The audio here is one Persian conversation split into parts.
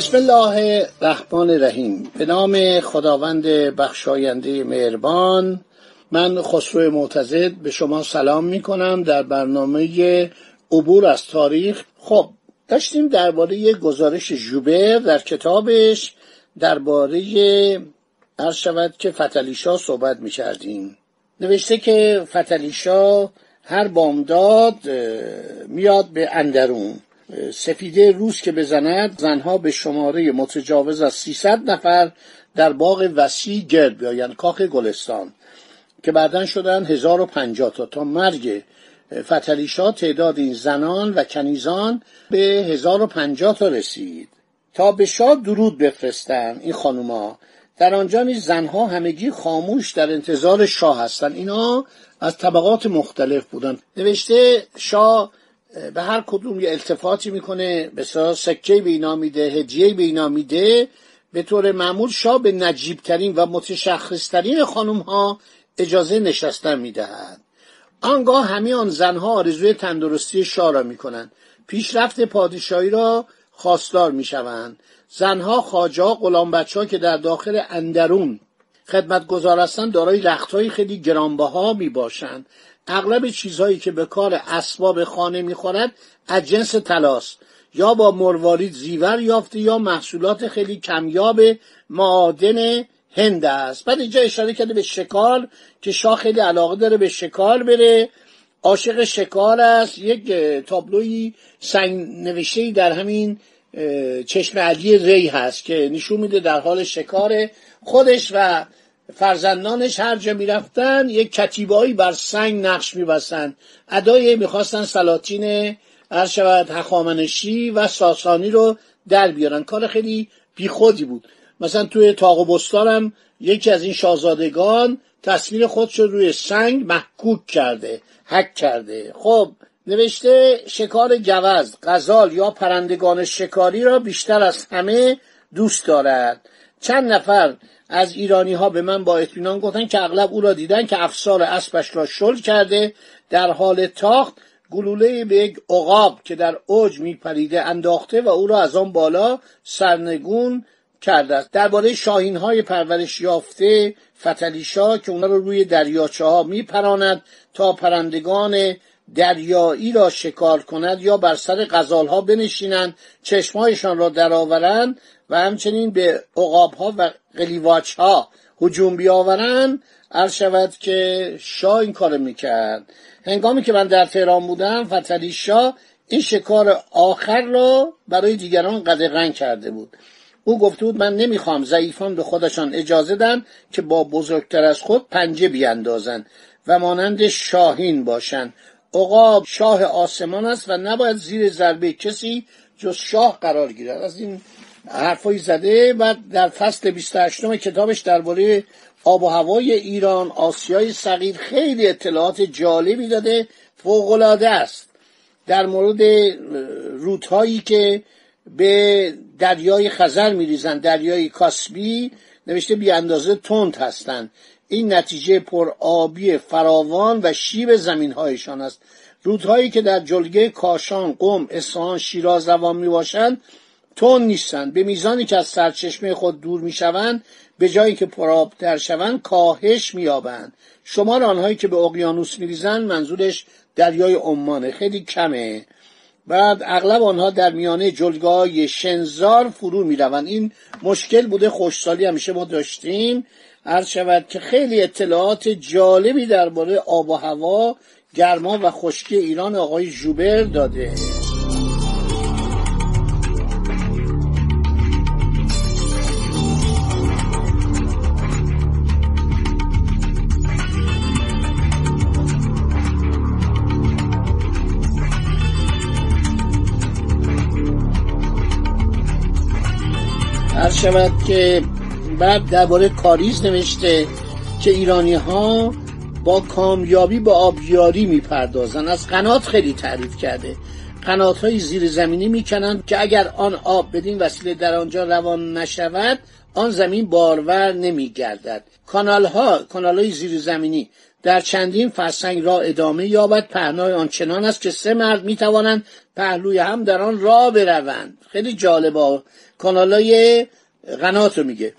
بسم الله الرحمن الرحیم. به نام خداوند بخشاینده مهربان من خسرو معتزد به شما سلام می کنم در برنامه عبور از تاریخ. خب داشتیم درباره گزارش جوبر در کتابش درباره هر شود که فتلیشا صحبت می کردیم نوشته که فتلیشا هر بامداد میاد به اندرون. سفیده روز که بزند زنها به شماره متجاوز از 300 نفر در باغ وسیع گرد بیایند کاخ گلستان که بعدا شدن 1050 تا. تا مرگ فتلیشا تعداد این زنان و کنیزان به 1050 تا رسید. تا به شاه درود بفرستن این خانوما. در آنجا نیز زنها همگی خاموش در انتظار شاه هستند. اینا از طبقات مختلف بودن نوشته شاه به هر کدوم یه التفاتی می‌کنه به سکه به اینا میده هدیه به اینا میده. به طور معمول شاه به نجیبترین و متشخصترین خانم ها اجازه نشستن می‌دهد. آنگاه همه آن زنها آرزوی تندرستی شاه را می‌کنند. پیشرفت پادشاهی را خواستار می‌شوند. زنها ها غلام بچه که در داخل اندرون خدمتگزار هستند دارای رختهایی خیلی گرانبها می باشند اغلب چیزهایی که به کار اسباب خانه می‌خورد از جنس تلاست یا با مروارید زیور یافته یا محصولات خیلی کمیاب معادن هند است. بعد اینجا اشاره کرده به شکار که شاه خیلی علاقه داره به شکار بره. عاشق شکار است. یک تابلوی سنگ نوشته در همین چشم علی ری هست که نشون میده در حال شکار خودش و فرزندانش هر جا می‌رفتن یک کتیبایی بر سنگ نقش میبستن. ادای می‌خواستن سلاطین هر شود هخامنشی و ساسانی رو در بیارن. کار خیلی بیخودی بود. مثلا توی تاق و بستانم یکی از این شاهزادگان تصویر خودش رو روی سنگ محکوک کرده حک کرده. خب نوشته شکار گوز غزال یا پرندگان شکاری را بیشتر از همه دوست دارد. چند نفر از ایرانی ها به من با اطمینان گفتن که اغلب او را دیدن که افسار اسبش را شل کرده در حال تاخت گلوله به یک عقاب که در اوج میپریده انداخته و او را از آن بالا سرنگون کرده است. درباره شاهین های پرورش یافته فتلیشا که اونا رو روی دریاچه ها میپراند تا پرندگان دریایی را شکار کند یا بر سر غزال ها بنشینند چشمهایشان را درآورند و همچنین به عقاب ها و قلیواچ ها هجوم بیاورند عرض شود که شاه این کار می‌کرد. هنگامی که من در تهران بودم فتلی شاه این شکار آخر را برای دیگران قدغن کرده بود. او گفته بود من نمی‌خوام ضعیفان به خودشان اجازه دن که با بزرگتر از خود پنجه بیاندازند و مانند شاهین باشند عقاب شاه آسمان است و نباید زیر ضربه کسی جز شاه قرار گیرد. از این حرفایی زده و در فصل 28 کتابش درباره آب و هوای ایران آسیای صغیر خیلی اطلاعات جالبی داده فوقالعاده است. در مورد رودهایی که به دریای خزر میریزند دریای کاسبی نوشته بی اندازه تند هستند. این نتیجه پر آبی فراوان و شیب زمین هایشان است. رودهایی که در جلگه کاشان قم اصفهان شیراز روان می باشند تون نیستند. به میزانی که از سرچشمه خود دور می‌شوند به جایی که پرآبتر شوند کاهش مییابند. شمار آنهایی که به اقیانوس میریزند منظورش دریای عمانه. خیلی کمه. بعد اغلب آنها در میانه جلگاه شنزار فرو می‌روند. این مشکل بوده خوشسالی همیشه ما داشتیم. عرض شود که خیلی اطلاعات جالبی درباره آب و هوا گرما و خشکی ایران آقای جوبر داده. شود که بعد درباره کاریز نوشته که ایرانی ها با کامیابی به آبیاری می‌پردازن. از قنات خیلی تعریف کرده. قنات های زیر زمینی می‌کنند که اگر آن آب بدین وسیله در آنجا روان نشود آن زمین بارور نمیگردد. کانال ها کانال های زیر زمینی در چندین فرسنگ را ادامه یابد. پهنای آنچنان است که سه مرد می‌توانند پهلوی هم در آن راه بروند. خیلی جالبه. کانال های قنات رو میگه.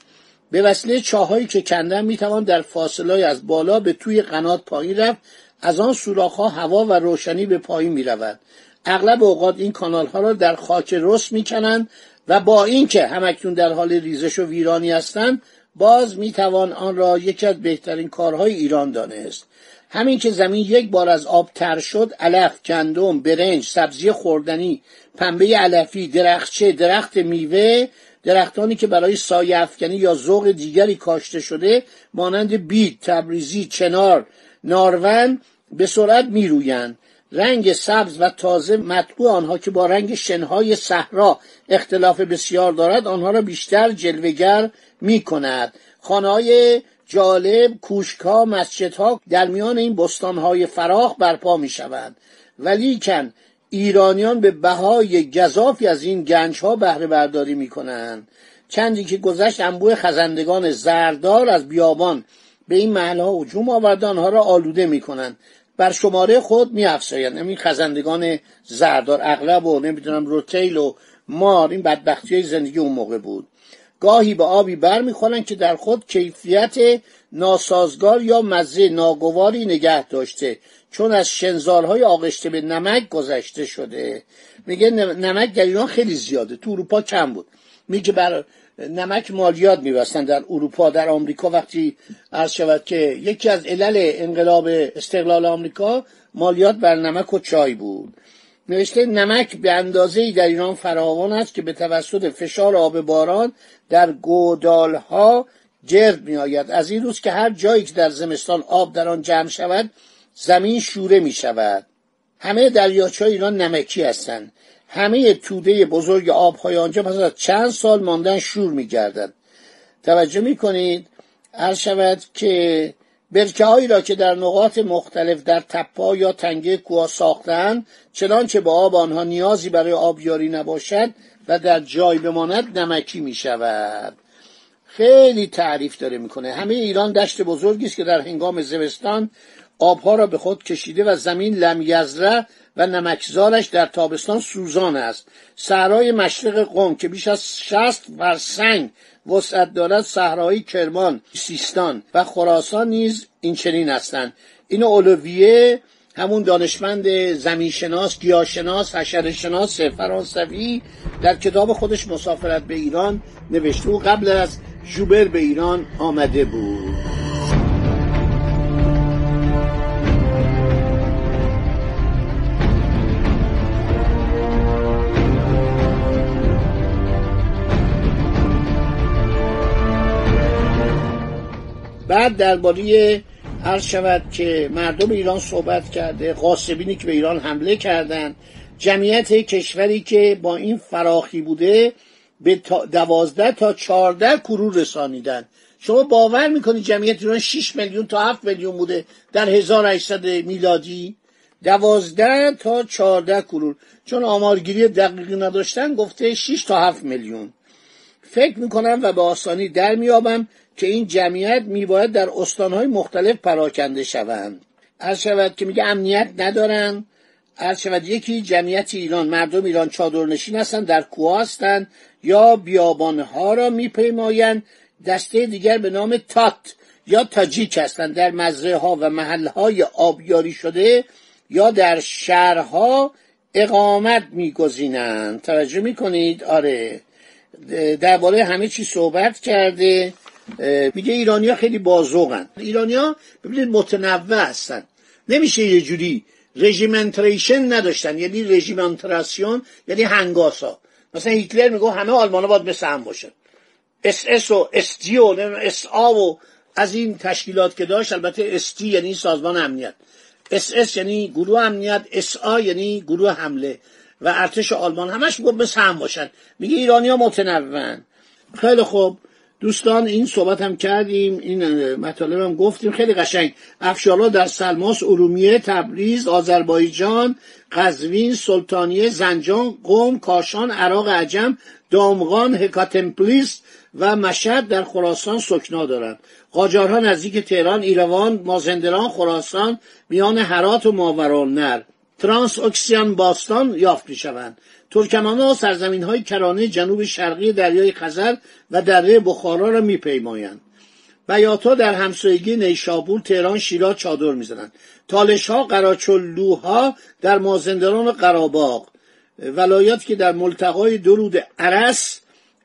به وسیله چاهایی که کندن می‌توان در فاصله از بالا به توی قنات پایین رفت از آن سوراخ ها هوا و روشنی به پایین می‌رود. اغلب اوقات این کانال ها را در خاک رس می‌کنند و با اینکه همکنون در حال ریزش و ویرانی هستند باز می‌توان آن را یکی از بهترین کارهای ایران دانست. همین که زمین یک بار از آب تر شد علف گندم برنج سبزی خوردنی پنبه علفی درختچه درخت میوه درختانی که برای سایه افکنی یا ذوق دیگری کاشته شده مانند بید تبریزی چنار نارون به سرعت میرویند. رنگ سبز و تازه مطبوع آنها که با رنگ شنهای صحرا اختلاف بسیار دارد آنها را بیشتر جلوگر می کند خانه جالب کوشکها مسجدها در میان این بستانهای فراخ برپا می شوند ولیکن ایرانیان به بهای گذافی از این گنج ها بهره برداری می کنند چندی که گذشت انبوه خزندگان زردار از بیابان به این محل ها هجوم آورده آنها را آلوده می کنند بر شماره خود می افزایند این خزندگان زردار اغلب و نمی‌دونم روتیل و مار این بدبختی های زندگی اون موقع بود. گاهی به آبی بر می‌خورند که در خود کیفیت ناسازگار یا مزه ناگواری نگه داشته. چون از شنزارهای آغشته به نمک گذشته شده میگه نمک در ایران خیلی زیاده تو اروپا کم بود. میگه بر نمک مالیات میبستن در اروپا در آمریکا. وقتی عرض شود که یکی از علل انقلاب استقلال آمریکا مالیات بر نمک و چای بود. نوشته نمک به اندازه در ایران فراوان است که به توسط فشار آب باران در گودال ها جرد می آید از این روز که هر جایی که در زمستان آب در آن جمع شود زمین شوره می شود. همه دریاچه ایران نمکی هستند. همه توده بزرگ آبهای آنجا پس از چند سال ماندن شور می گردد. توجه می کنید؟ هر شود که برکه هایی را که در نقاط مختلف در تپا یا تنگه کوه ساختند چنانچه با آب آنها نیازی برای آبیاری نباشد و در جای بماند نمکی می شود. خیلی تعریف داره می‌کنه همه ایران دشت بزرگی است که در هنگام زمستان آبها را به خود کشیده و زمین لمیزره و نمکزارش در تابستان سوزان است. صحرای مشرق قم که بیش از شست فرسنگ وسعت دارد صحرای کرمان سیستان و خراسان نیز این چنین هستند. این اولویه همون دانشمند زمینشناس گیاهشناس حشرهشناس فرانسوی در کتاب خودش مسافرت به ایران نوشته و قبل از جوبر به ایران آمده بود. بعد درباره عرض شود که مردم ایران صحبت کرده قاسبینی که به ایران حمله کردند جمعیت کشوری که با این فراخی بوده به دوازده تا چارده کرور رسانیدن. شما باور می‌کنید جمعیت ایران 6 میلیون تا 7 میلیون بوده در 1800 میلادی؟ دوازده تا چارده کرور چون آمارگیری دقیقی نداشتن گفته 6 تا 7 میلیون. فکر می‌کنم و به آسانی در میابم که این جمعیت میباید در استانهای مختلف پراکنده شوند. هر شود که میگه امنیت ندارن. هر شود یکی جمعیت ایران مردم ایران چادرنشین هستند در کوه هستند یا بیابانها را میپیمایند. دسته دیگر به نام تات یا تاجیک هستند. در مزرعه ها و محلهای آبیاری شده یا در شهرها اقامت میگزینند. توجه می‌کنید؟ آره. درباره همه چی صحبت کرده میگه ایرانیا خیلی باذوقن ایرانیا ببینید متنوع هستن. نمیشه یه جوری regimentation نداشتن یعنی régimentation یعنی هنگاسا. مثلا هیتلر میگه همه آلمان باید مثل هم باشن. اس اس و اس جی و اس آ و از این تشکیلات که داشت البته اس دی یعنی سازمان امنیت. اس اس یعنی گروه امنیت اس آ یعنی گروه حمله. و ارتش آلمان همش میگه مثل هم باشن. میگه ایرانی ها متنوعن. خیلی خوب. دوستان این صحبت هم کردیم این مطالب هم گفتیم. خیلی قشنگ. افشارا در سلماس ارومیه تبریز آذربایجان قزوین سلطانیه زنجان قم کاشان عراق عجم دامغان هکاتمپلیس و مشهد در خراسان سکنا دارند قاجارها نزدیک تهران ایروان مازندران خراسان میان هرات و ماورالنر ترانس اکسیان باستان یافت می شوند ترکمان ها سرزمین های کرانه جنوب شرقی دریای خزر و دره بخارا را می پیمایند. بیاتا در همسایگی نیشابور تهران شیراز چادر می‌زنند. تالش ها قراچلوها در مازندران و قراباغ. ولایات که در ملتقای درود عرس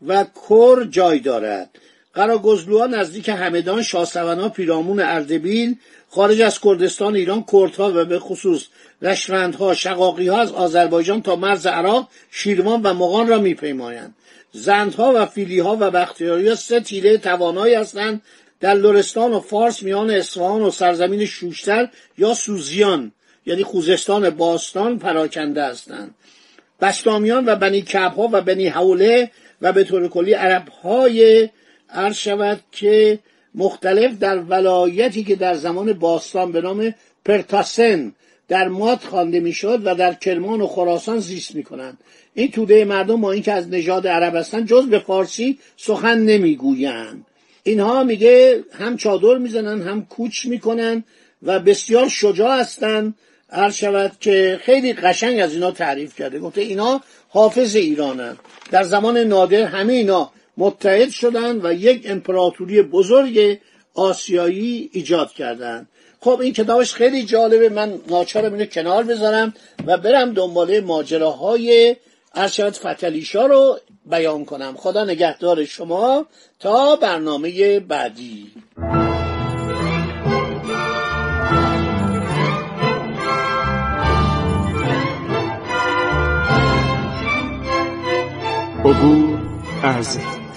و کر جای دارد. قراگزلوها نزدیک همدان شاسونا پیرامون اردبیل خارج از کردستان ایران کردها و به خصوص رشوندها شقاقی ها از آذربایجان تا مرز عراق شیروان و مغان را میپیمایند. زندها و فیلی ها و بختیاری ها سه تیره توانایی هستند در لرستان و فارس میان اصفهان و سرزمین شوشتر یا سوزیان یعنی خوزستان باستان پراکنده هستند. بشتامیان و بنی کبها و بنی حوله و به طور کلی عرب های عرض شود که مختلف در ولایتی که در زمان باستان به نام پرتاسن در مات خوانده می‌شد و در کرمان و خراسان زیست می‌کنند. این توده مردم با اینکه از نژاد عرب هستند جز به فارسی سخن نمی‌گویند. اینها میگه هم چادر می‌زنن هم کوچ می‌کنن و بسیار شجاع هستند. هر شود که خیلی قشنگ از اینا تعریف کرده. گفته اینا حافظ ایرانن. در زمان نادر همه اینا متحد شدند و یک امپراتوری بزرگ آسیایی ایجاد کردند خب این کتابش خیلی جالبه. من ناچارم اینو کنار بذارم و برم دنباله ماجراهای ارشد فتلیشا رو بیان کنم. خدا نگهدار شما تا برنامه بعدی. عبور از